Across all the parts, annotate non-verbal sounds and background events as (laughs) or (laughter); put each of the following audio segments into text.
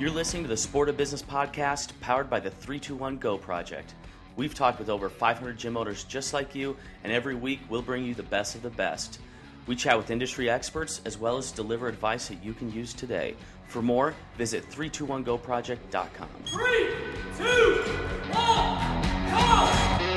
You're listening to the Sport of Business podcast powered by the 321 Go Project. We've talked with over 500 gym owners just like you, and every week we'll bring you the best of the best. We chat with industry experts as well as deliver advice that you can use today. For more, visit 321goproject.com. Three, two, one, go!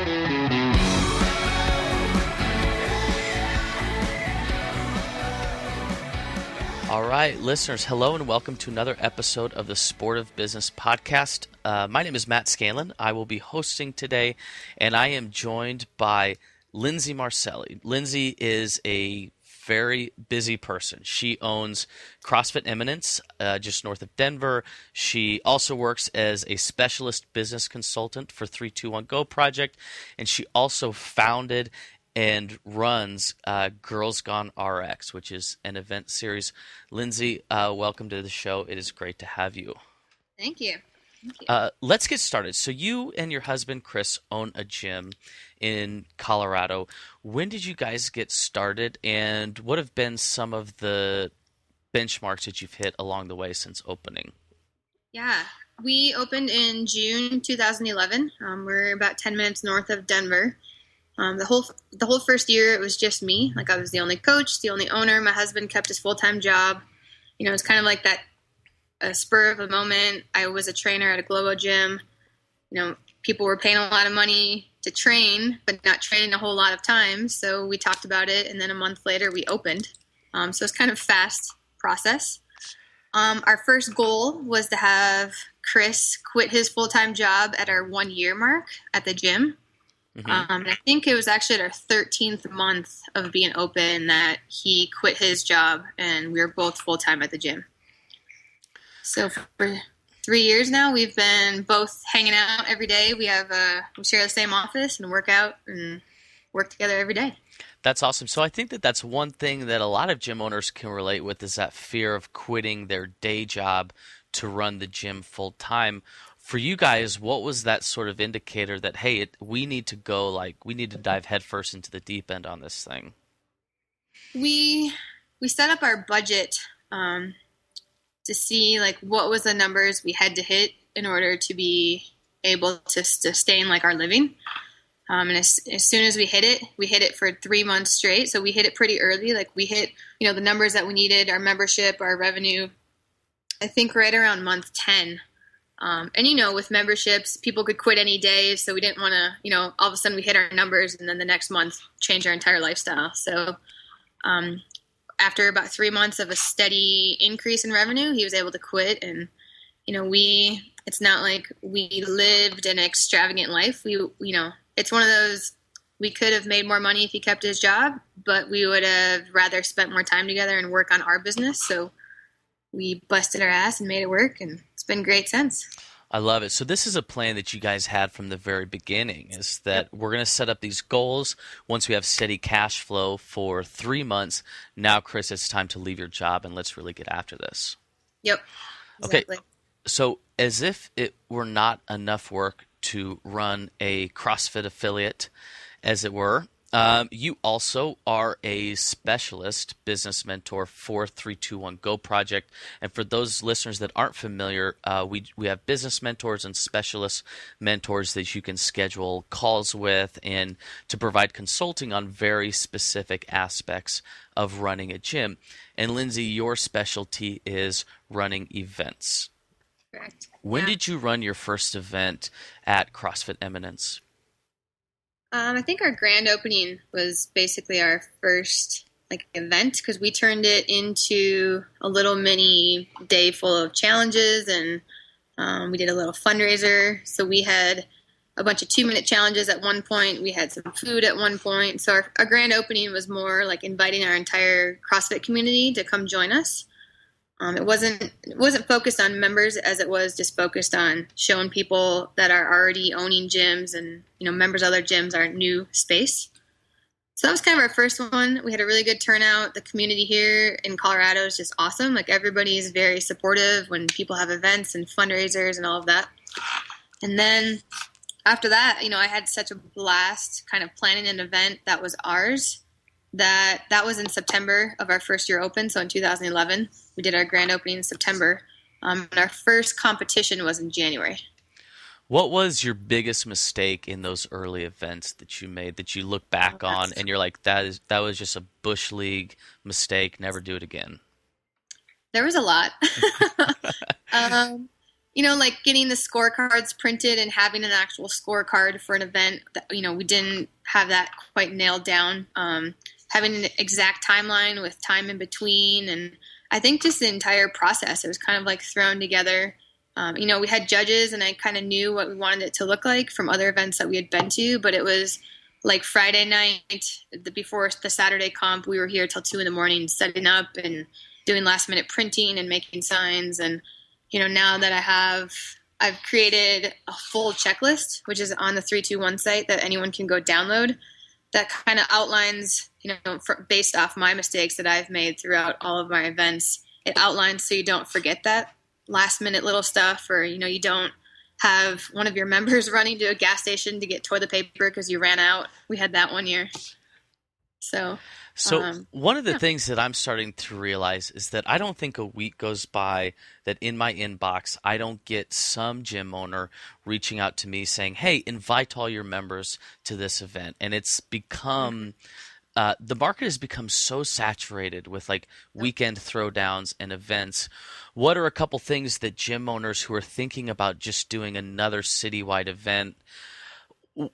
All right, listeners, hello and welcome to another episode of the Sport of Business podcast. Uh, my name is Matt Scanlon. I will be hosting today, and I am joined by Lindsay Marcelli. Lindsay is a very busy person. She owns CrossFit Eminence uh, just north of Denver. She also works as a specialist business consultant for 321 Go Project, and she also founded and runs uh, Girls Gone RX, which is an event series. Lindsay, uh, welcome to the show. It is great to have you. Thank you. Thank you. Uh, let's get started. So, you and your husband Chris own a gym in Colorado. When did you guys get started, and what have been some of the benchmarks that you've hit along the way since opening? yeah, we opened in June 2011. Um, we're about 10 minutes north of Denver. Um, the whole the whole first year, it was just me. Like I was the only coach, the only owner. My husband kept his full time job. You know, it's kind of like that a spur of a moment. I was a trainer at a Globo gym. You know, people were paying a lot of money to train, but not training a whole lot of time. So we talked about it, and then a month later, we opened. Um, so it's kind of fast process. Um, our first goal was to have Chris quit his full time job at our one year mark at the gym. Mhm. Um, and I think it was actually at our 13th month of being open that he quit his job and we were both full time at the gym. So for three years now, we've been both hanging out every day. We have uh, we share the same office and work out and work together every day. That's awesome. So I think that that's one thing that a lot of gym owners can relate with is that fear of quitting their day job to run the gym full time. For you guys, what was that sort of indicator that hey, it, we need to go like we need to dive headfirst into the deep end on this thing? we we set up our budget um, to see like what was the numbers we had to hit in order to be able to sustain like our living. Um, and as, as soon as we hit it we hit it for three months straight. So we hit it pretty early. Like we hit you know the numbers that we needed our membership our revenue. I think right around month 10 um, and you know with memberships people could quit any day so we didn't want to you know all of a sudden we hit our numbers and then the next month change our entire lifestyle so um, after about three months of a steady increase in revenue, he was able to quit. And, you know, we, it's not like we lived an extravagant life. We, you know, it's one of those, we could have made more money if he kept his job, but we would have rather spent more time together and work on our business. So we busted our ass and made it work. And it's been great since. I love it. So this is a plan that you guys had from the very beginning is that we're going to set up these goals once we have steady cash flow for 3 months. Now Chris, it's time to leave your job and let's really get after this. Yep. Okay. So as if it were not enough work to run a CrossFit affiliate as it were, um, you also are a specialist business mentor for 321 Go Project. And for those listeners that aren't familiar, uh, we, we have business mentors and specialist mentors that you can schedule calls with and to provide consulting on very specific aspects of running a gym. And Lindsay, your specialty is running events. Correct. When Yeah. did you run your first event at CrossFit Eminence? Um, I think our grand opening was basically our first like event because we turned it into a little mini day full of challenges and um, we did a little fundraiser. So we had a bunch of two minute challenges at one point. We had some food at one point. So our, our grand opening was more like inviting our entire CrossFit community to come join us. Um, it wasn't it wasn't focused on members as it was just focused on showing people that are already owning gyms and you know members of other gyms are new space. So that was kind of our first one. We had a really good turnout. The community here in Colorado is just awesome. Like everybody is very supportive when people have events and fundraisers and all of that. And then after that, you know, I had such a blast kind of planning an event that was ours that that was in September of our first year open. So in 2011, we did our grand opening in September. Um, and our first competition was in January. What was your biggest mistake in those early events that you made that you look back Oh, on and you're like that is that was just a bush league mistake, never do it again? There was a lot. (laughs) um, you know, like getting the scorecards printed and having an actual scorecard for an event. That, you know, we didn't have that quite nailed down. Um, having an exact timeline with time in between, and I think just the entire process. It was kind of like thrown together. Um, you know, we had judges, and I kind of knew what we wanted it to look like from other events that we had been to, but it was like Friday night, the before the Saturday comp, we were here till two in the morning setting up and doing last minute printing and making signs. And you know, now that I have, I've created a full checklist, which is on the three two one site that anyone can go download. That kind of outlines, you know, for, based off my mistakes that I've made throughout all of my events. It outlines so you don't forget that last minute little stuff, or you know, you don't have one of your (laughs) members running to a gas station to get toilet paper because you ran out. We had that one year. So So Um, one of the yeah. things that I'm starting to realize is that I don't think a week goes by that in my inbox I don't get some gym owner reaching out to me saying, "Hey, invite all your members to this event." And it's become uh, the market has become so saturated with like weekend throwdowns and events. What are a couple things that gym owners who are thinking about just doing another citywide event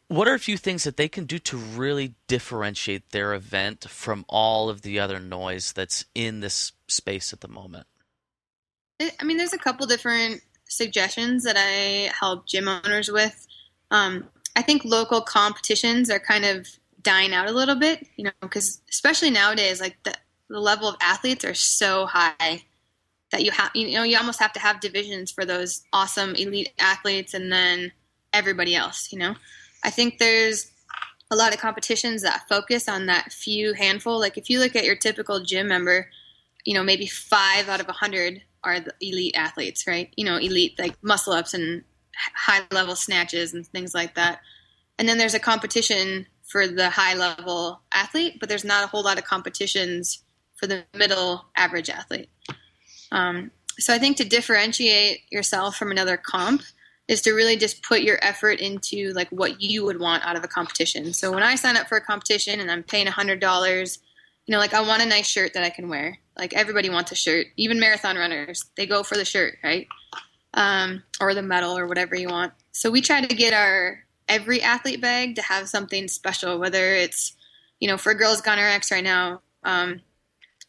what are a few things that they can do to really differentiate their event from all of the other noise that's in this space at the moment? I mean, there's a couple different suggestions that I help gym owners with. Um, I think local competitions are kind of dying out a little bit, you know, because especially nowadays, like the, the level of athletes are so high that you have, you know, you almost have to have divisions for those awesome elite athletes and then everybody else, you know. I think there's a lot of competitions that focus on that few handful. Like if you look at your typical gym member, you know, maybe five out of a hundred are the elite athletes, right? You know, elite like muscle ups and high level snatches and things like that. And then there's a competition for the high level athlete, but there's not a whole lot of competitions for the middle average athlete. Um, so I think to differentiate yourself from another comp is to really just put your effort into like what you would want out of a competition. So when I sign up for a competition and I'm paying hundred dollars, you know, like I want a nice shirt that I can wear. Like everybody wants a shirt, even marathon runners, they go for the shirt, right? Um, or the medal or whatever you want. So we try to get our every athlete bag to have something special, whether it's, you know, for Girls Gone RX right now, um,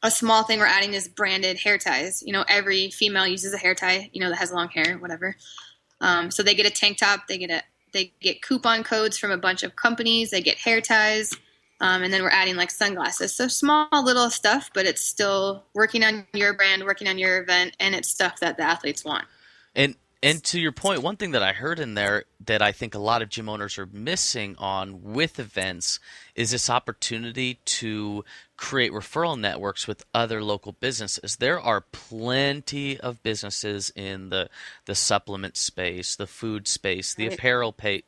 a small thing we're adding is branded hair ties. You know, every female uses a hair tie, you know, that has long hair, whatever. Um, so they get a tank top, they get a they get coupon codes from a bunch of companies, they get hair ties, um, and then we're adding like sunglasses. So small little stuff, but it's still working on your brand, working on your event, and it's stuff that the athletes want. And and to your point, one thing that I heard in there that I think a lot of gym owners are missing on with events is this opportunity to create referral networks with other local businesses. There are plenty of businesses in the the supplement space, the food space, the apparel pay,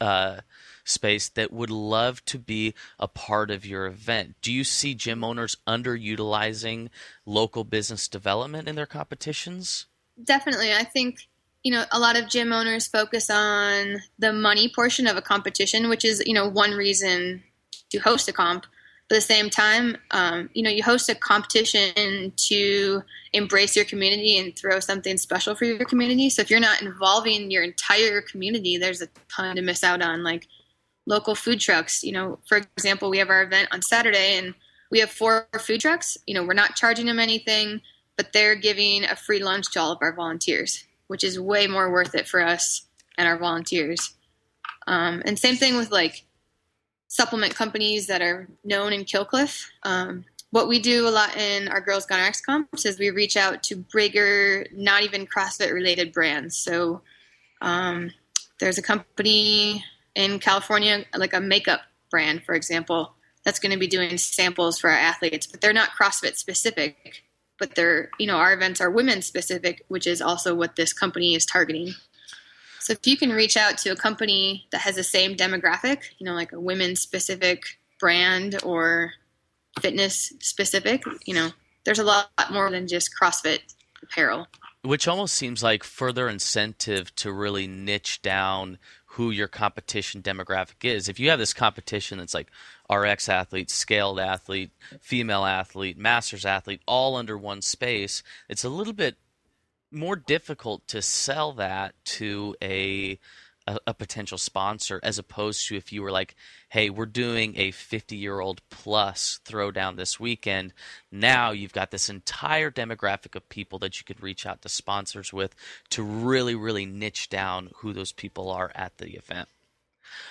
uh, space that would love to be a part of your event. Do you see gym owners underutilizing local business development in their competitions? Definitely. I think, you know, a lot of gym owners focus on the money portion of a competition, which is, you know, one reason to host a comp. But at the same time, um, you know, you host a competition to embrace your community and throw something special for your community. So if you're not involving your entire community, there's a ton to miss out on. Like local food trucks, you know, for example, we have our event on Saturday and we have four food trucks. You know, we're not charging them anything but they're giving a free lunch to all of our volunteers, which is way more worth it for us and our volunteers. Um, and same thing with like supplement companies that are known in Kill Cliff. Um, what we do a lot in our Girls Gone RX comps is we reach out to bigger, not even CrossFit related brands. So um, there's a company in California, like a makeup brand, for example, that's going to be doing samples for our athletes, but they're not CrossFit specific but they're you know our events are women specific which is also what this company is targeting so if you can reach out to a company that has the same demographic you know like a women specific brand or fitness specific you know there's a lot more than just crossfit apparel which almost seems like further incentive to really niche down who your competition demographic is. If you have this competition that's like RX athlete, scaled athlete, female athlete, masters athlete, all under one space, it's a little bit more difficult to sell that to a a, a, potential sponsor as opposed to if you were like, hey, we're doing a 50 year old plus throwdown this weekend. Now you've got this entire demographic of people that you could reach out to sponsors with to really, really niche down who those people are at the event.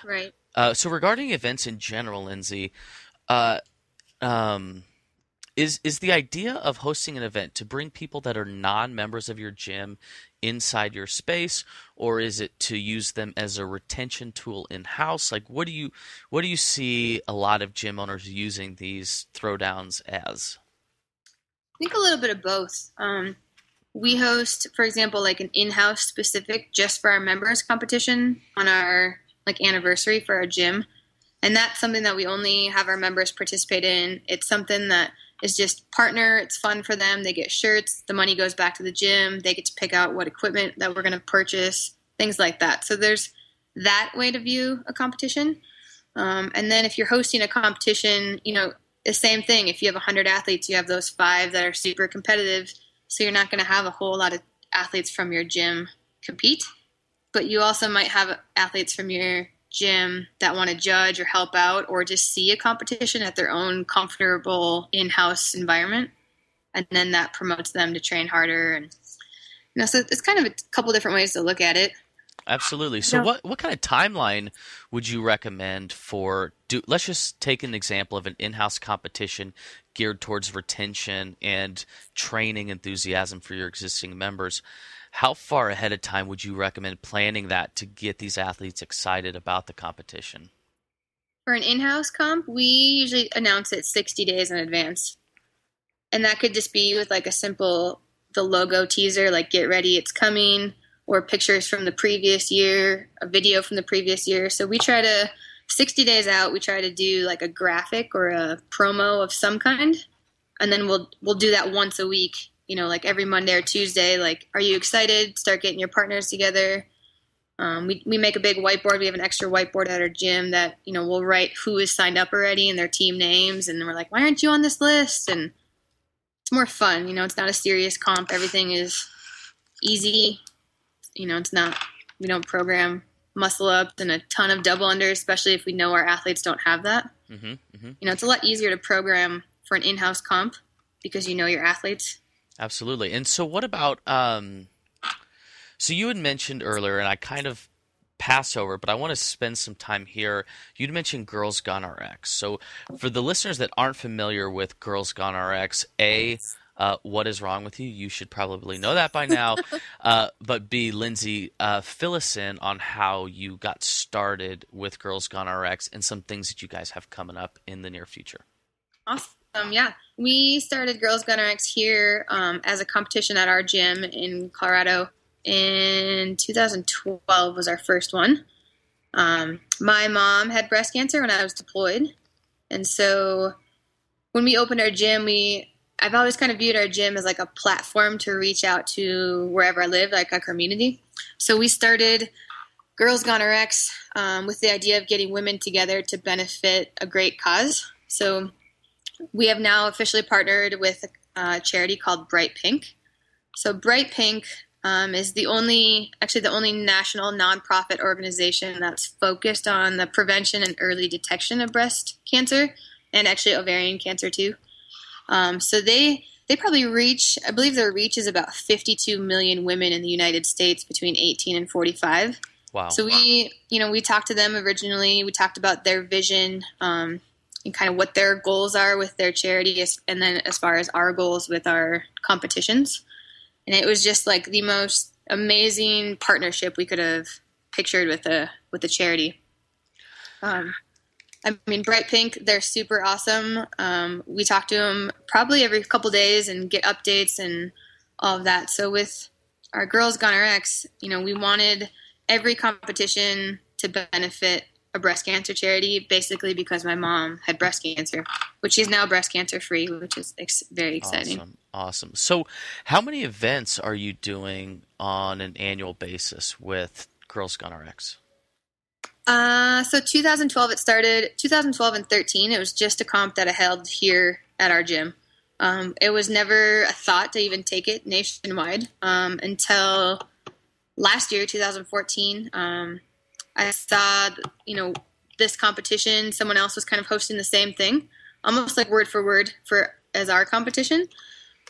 Right. Uh, so regarding events in general, Lindsay, uh, um, is is the idea of hosting an event to bring people that are non-members of your gym inside your space or is it to use them as a retention tool in house like what do you what do you see a lot of gym owners using these throwdowns as? I think a little bit of both. Um, we host for example like an in-house specific just for our members competition on our like anniversary for our gym and that's something that we only have our members participate in it's something that is just partner. It's fun for them. They get shirts. The money goes back to the gym. They get to pick out what equipment that we're going to purchase, things like that. So there's that way to view a competition. Um, and then if you're hosting a competition, you know, the same thing. If you have 100 athletes, you have those five that are super competitive. So you're not going to have a whole lot of athletes from your gym compete. But you also might have athletes from your gym that want to judge or help out or just see a competition at their own comfortable in-house environment. And then that promotes them to train harder and you know so it's kind of a couple different ways to look at it. Absolutely. So yeah. what what kind of timeline would you recommend for do let's just take an example of an in-house competition geared towards retention and training enthusiasm for your existing members how far ahead of time would you recommend planning that to get these athletes excited about the competition? For an in house comp, we usually announce it 60 days in advance. And that could just be with like a simple the logo teaser, like get ready, it's coming, or pictures from the previous year, a video from the previous year. So we try to 60 days out, we try to do like a graphic or a promo of some kind. And then we'll we'll do that once a week you know, like every Monday or Tuesday, like, are you excited? Start getting your partners together. Um, we, we make a big whiteboard. We have an extra whiteboard at our gym that, you know, we'll write who is signed up already and their team names. And we're like, why aren't you on this list? And it's more fun. You know, it's not a serious comp. Everything is easy. You know, it's not, we don't program muscle ups and a ton of double unders, especially if we know our athletes don't have that. Mm-hmm, mm-hmm. You know, it's a lot easier to program for an in house comp because you know your athletes Absolutely. And so, what about? Um, so you had mentioned earlier, and I kind of pass over, but I want to spend some time here. You'd mentioned Girls Gone RX. So, for the listeners that aren't familiar with Girls Gone RX, a uh, what is wrong with you? You should probably know that by now. (laughs) uh, but B, Lindsay, uh, fill us in on how you got started with Girls Gone RX and some things that you guys have coming up in the near future. Awesome. Um, yeah, we started Girls Gone RX here um, as a competition at our gym in Colorado in 2012 was our first one. Um, my mom had breast cancer when I was deployed, and so when we opened our gym, we I've always kind of viewed our gym as like a platform to reach out to wherever I live, like our community. So we started Girls Gone RX um, with the idea of getting women together to benefit a great cause. So we have now officially partnered with a charity called Bright Pink. So Bright Pink um, is the only, actually the only national nonprofit organization that's focused on the prevention and early detection of breast cancer and actually ovarian cancer too. Um, so they they probably reach, I believe their reach is about 52 million women in the United States between 18 and 45. Wow. So we, you know, we talked to them originally. We talked about their vision. Um, kind of what their goals are with their charity, and then as far as our goals with our competitions. And it was just like the most amazing partnership we could have pictured with a with a charity. Um, I mean, Bright Pink, they're super awesome. Um, we talk to them probably every couple days and get updates and all of that. So with our Girls Gone RX, you know, we wanted every competition to benefit a breast cancer charity, basically because my mom had breast cancer, which she's now breast cancer free, which is ex- very exciting. Awesome. Awesome. So, how many events are you doing on an annual basis with Girls Gone RX? Uh, so 2012 it started. 2012 and 13 it was just a comp that I held here at our gym. Um, it was never a thought to even take it nationwide um, until last year, 2014. Um, I saw, you know, this competition. Someone else was kind of hosting the same thing, almost like word for word for as our competition.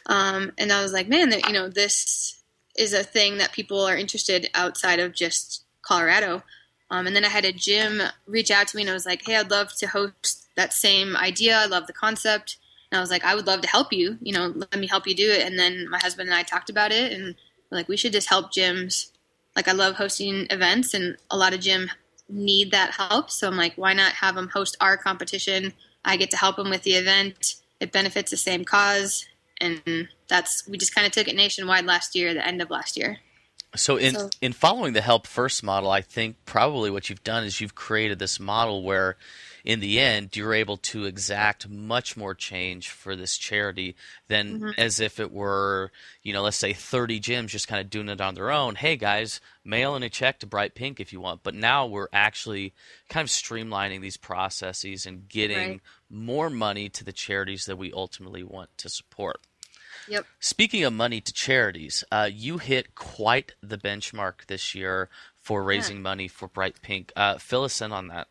Um, and I was like, man, that you know, this is a thing that people are interested outside of just Colorado. Um, and then I had a gym reach out to me and I was like, hey, I'd love to host that same idea. I love the concept. And I was like, I would love to help you. You know, let me help you do it. And then my husband and I talked about it and like, we should just help gyms. Like, I love hosting events and a lot of gym need that help. So I'm like, why not have them host our competition? I get to help them with the event. It benefits the same cause. And that's, we just kind of took it nationwide last year, the end of last year. So in So- in following the help first model, I think probably what you've done is you've created this model where in the end you're able to exact much more change for this charity than Mm-hmm. as if it were, you know, let's say 30 gyms just kind of doing it on their own. Hey guys, mail in a check to Bright Pink if you want. But now we're actually kind of streamlining these processes and getting Right. more money to the charities that we ultimately want to support. Yep. Speaking of money to charities, uh, you hit quite the benchmark this year for raising money for Bright Pink. Uh, fill us in on that.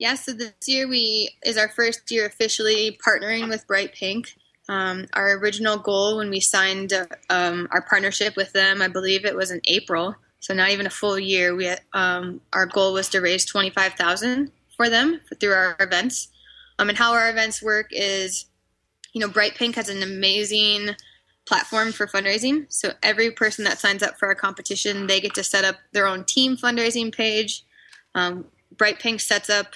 Yeah, so this year we is our first year officially partnering with Bright Pink. Um, our original goal when we signed um, our partnership with them, I believe it was in April, so not even a full year. We um, our goal was to raise twenty five thousand for them through our events. Um, and how our events work is, you know, Bright Pink has an amazing platform for fundraising. So every person that signs up for our competition, they get to set up their own team fundraising page. Um, Bright Pink sets up,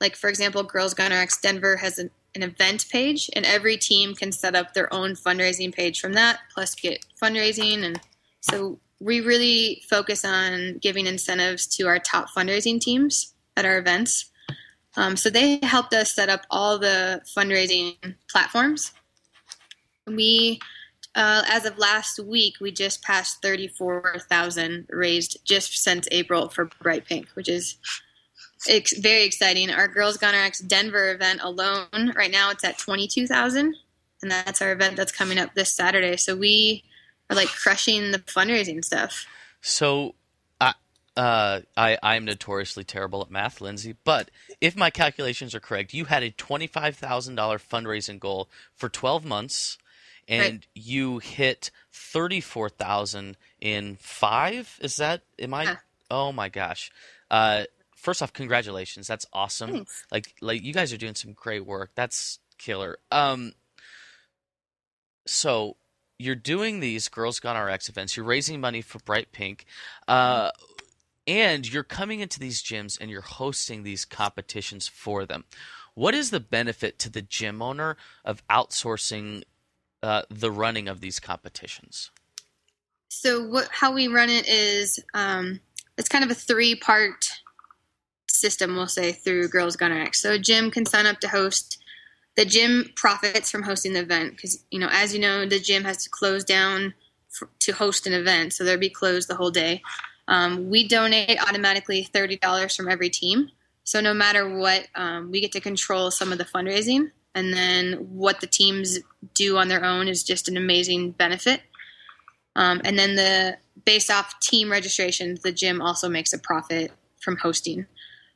like for example, Girls Gone RX Denver has an, an event page, and every team can set up their own fundraising page from that, plus get fundraising. And so we really focus on giving incentives to our top fundraising teams at our events. Um, so they helped us set up all the fundraising platforms. We, uh, as of last week, we just passed thirty-four thousand raised just since April for Bright Pink, which is ex- very exciting. Our Girls Gone RX Denver event alone, right now, it's at twenty-two thousand, and that's our event that's coming up this Saturday. So we are like crushing the fundraising stuff. So, I, uh, I I'm notoriously terrible at math, Lindsay. But if my calculations are correct, you had a twenty-five thousand dollar fundraising goal for twelve months, and Right. you hit thirty-four thousand in five. Is that? Am I? Yeah. Oh my gosh. Uh, first off, congratulations. That's awesome. Thanks. Like like you guys are doing some great work. That's killer. Um. So you're doing these Girls Gone RX events. You're raising money for Bright Pink, uh, and you're coming into these gyms and you're hosting these competitions for them. What is the benefit to the gym owner of outsourcing uh, the running of these competitions? So what how we run it is um, it's kind of a three part system. We'll say through Girls Gone RX. So a gym can sign up to host. The gym profits from hosting the event because you know, as you know, the gym has to close down for, to host an event, so they'll be closed the whole day. Um, we donate automatically thirty dollars from every team. So no matter what, um, we get to control some of the fundraising, and then what the teams do on their own is just an amazing benefit. Um, and then the based off team registrations, the gym also makes a profit from hosting.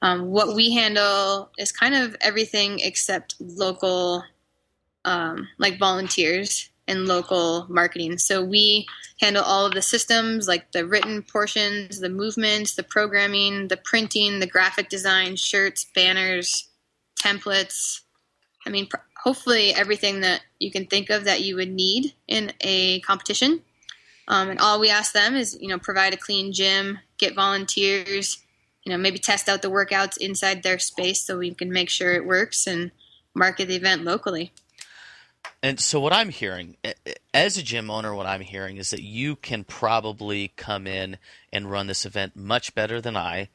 Um, what we handle is kind of everything except local, um, like volunteers and local marketing. So we handle all of the systems, like the written portions, the movements, the programming, the printing, the graphic design, shirts, banners, templates. I mean, pr- hopefully everything that you can think of that you would need in a competition. Um, and all we ask them is, you know, provide a clean gym, get volunteers, you know, maybe test out the workouts inside their space so we can make sure it works and market the event locally. And so, what I'm hearing, as a gym owner, what I'm hearing is that you can probably come in and run this event much better than I.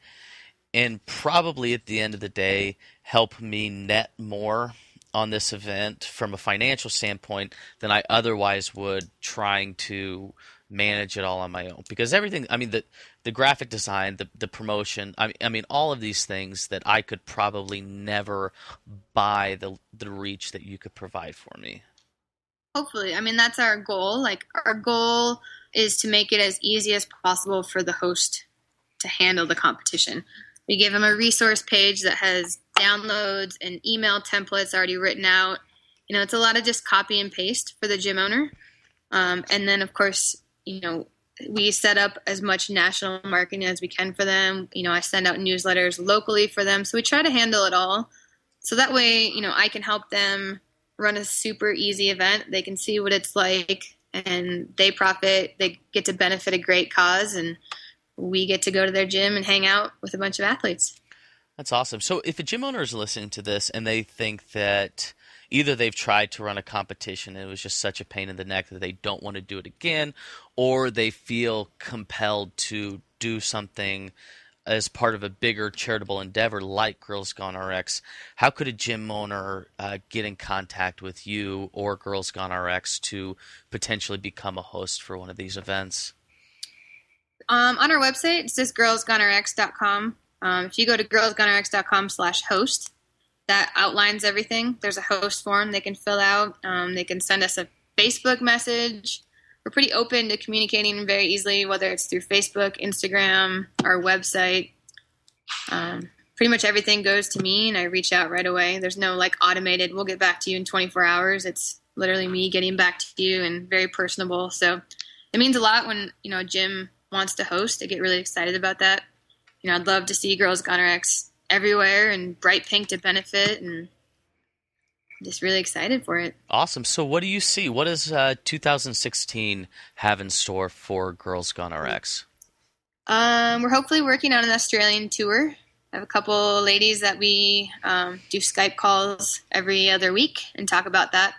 and probably at the end of the day help me net more on this event from a financial standpoint than I otherwise would trying to manage it all on my own. Because everything I mean the the graphic design the the promotion I mean, I mean all of these things that I could probably never buy the the reach that you could provide for me. Hopefully. I mean that's our goal. Like our goal is to make it as easy as possible for the host to handle the competition. We give them a resource page that has downloads and email templates already written out. You know it's a lot of just copy and paste for the gym owner. Um, and then of course you know we set up as much national marketing as we can for them you know i send out newsletters locally for them so we try to handle it all so that way you know i can help them run a super easy event. They can see what it's like and they profit. They get to benefit a great cause and we get to go to their gym and hang out with a bunch of athletes. That's awesome. So if a gym owner is listening to this and they think that either they've tried to run a competition and it was just such a pain in the neck that they don't want to do it again, or they feel compelled to do something as part of a bigger charitable endeavor like Girls Gone RX, how could a gym owner uh, get in contact with you or Girls Gone RX to potentially become a host for one of these events? Um, on our website, it's just girlsgonerx.com. Um, if you go to girlsgonerx.com slash host, that outlines everything. There's a host form they can fill out. Um, they can send us a Facebook message we're pretty open to communicating very easily, whether it's through Facebook, Instagram, our website. Um, pretty much everything goes to me, and I reach out right away. There's no like automated. We'll get back to you in 24 hours. It's literally me getting back to you, and very personable. So it means a lot when you know a gym wants to host. I get really excited about that. You know, I'd love to see Girls Gone RX everywhere and bright pink to benefit and just really excited for it. Awesome. So, what do you see? What does uh, 2016 have in store for Girls Gone RX? Um, we're hopefully working on an Australian tour. I have a couple ladies that we um, do Skype calls every other week and talk about that.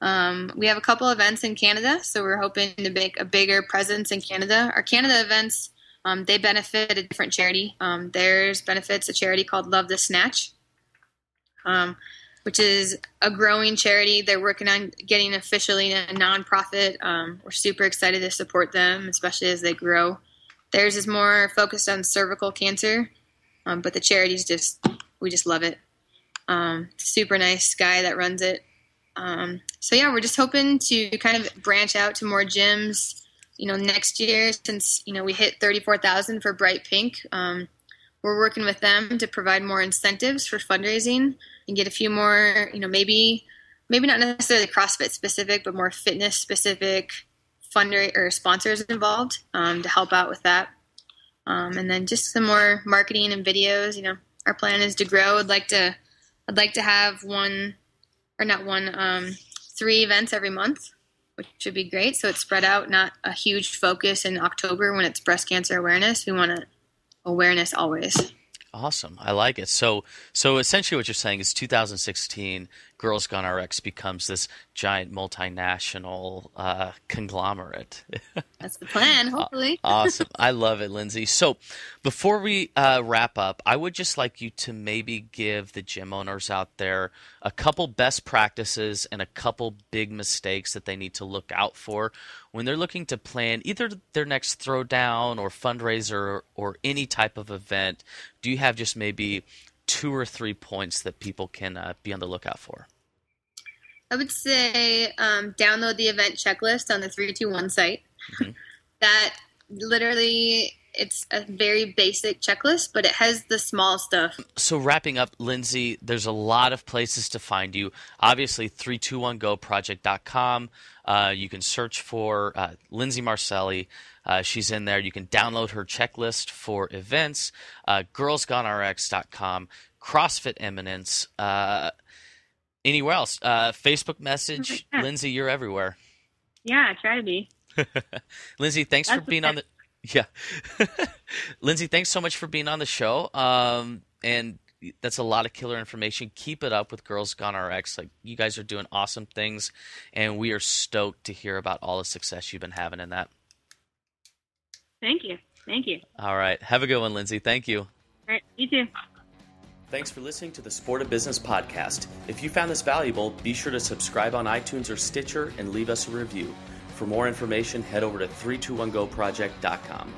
Um, we have a couple events in Canada, so we're hoping to make a bigger presence in Canada. Our Canada events, um, they benefit a different charity. Um, theirs benefits a charity called Love the Snatch. Which is a growing charity. They're working on getting officially a nonprofit. Um, we're super excited to support them, especially as they grow. Theirs is more focused on cervical cancer, um, but the charity's just we just love it. Um, super nice guy that runs it. Um, so yeah, we're just hoping to kind of branch out to more gyms. You know, next year since you know we hit thirty four thousand for Bright Pink, um, we're working with them to provide more incentives for fundraising and get a few more, you know, maybe maybe not necessarily CrossFit specific, but more fitness specific funder or sponsors involved um, to help out with that. Um, and then just some more marketing and videos. You know, our plan is to grow. I'd like to, I'd like to have one, or not one, um, three events every month, which would be great. So it's spread out, not a huge focus in October when it's breast cancer awareness. We want awareness always. Awesome. I like it. So so essentially what you're saying is 2016 Girls Gone RX becomes this giant multinational uh, conglomerate. (laughs) That's the plan, hopefully. (laughs) awesome. I love it, Lindsay. So before we uh, wrap up, I would just like you to maybe give the gym owners out there a couple best practices and a couple big mistakes that they need to look out for when they're looking to plan either their next throwdown or fundraiser or, or any type of event. Do you have just maybe two or three points that people can uh, be on the lookout for? I would say um, download the event checklist on the 321 site. Mm-hmm. that literally it's a very basic checklist, but it has the small stuff. So wrapping up, Lindsay, there's a lot of places to find you. Obviously, 321goproject.com. Uh, you can search for uh, Lindsay Marcelli. Uh, she's in there. You can download her checklist for events. Uh, girlsgonerx.com, CrossFit Eminence. Uh, anywhere else? Uh, Facebook message. Yeah. Lindsay, you're everywhere. Yeah, try to be. (laughs) Lindsay, thanks That's for being on the. Yeah, (laughs) Lindsay, thanks so much for being on the show. Um, and that's a lot of killer information. Keep it up with Girls Gone RX. Like you guys are doing awesome things, and we are stoked to hear about all the success you've been having in that. Thank you. Thank you. All right. Have a good one, Lindsay. Thank you. All right, you too. Thanks for listening to the Sport of Business podcast. If you found this valuable, be sure to subscribe on iTunes or Stitcher and leave us a review. For more information, head over to 321goproject.com.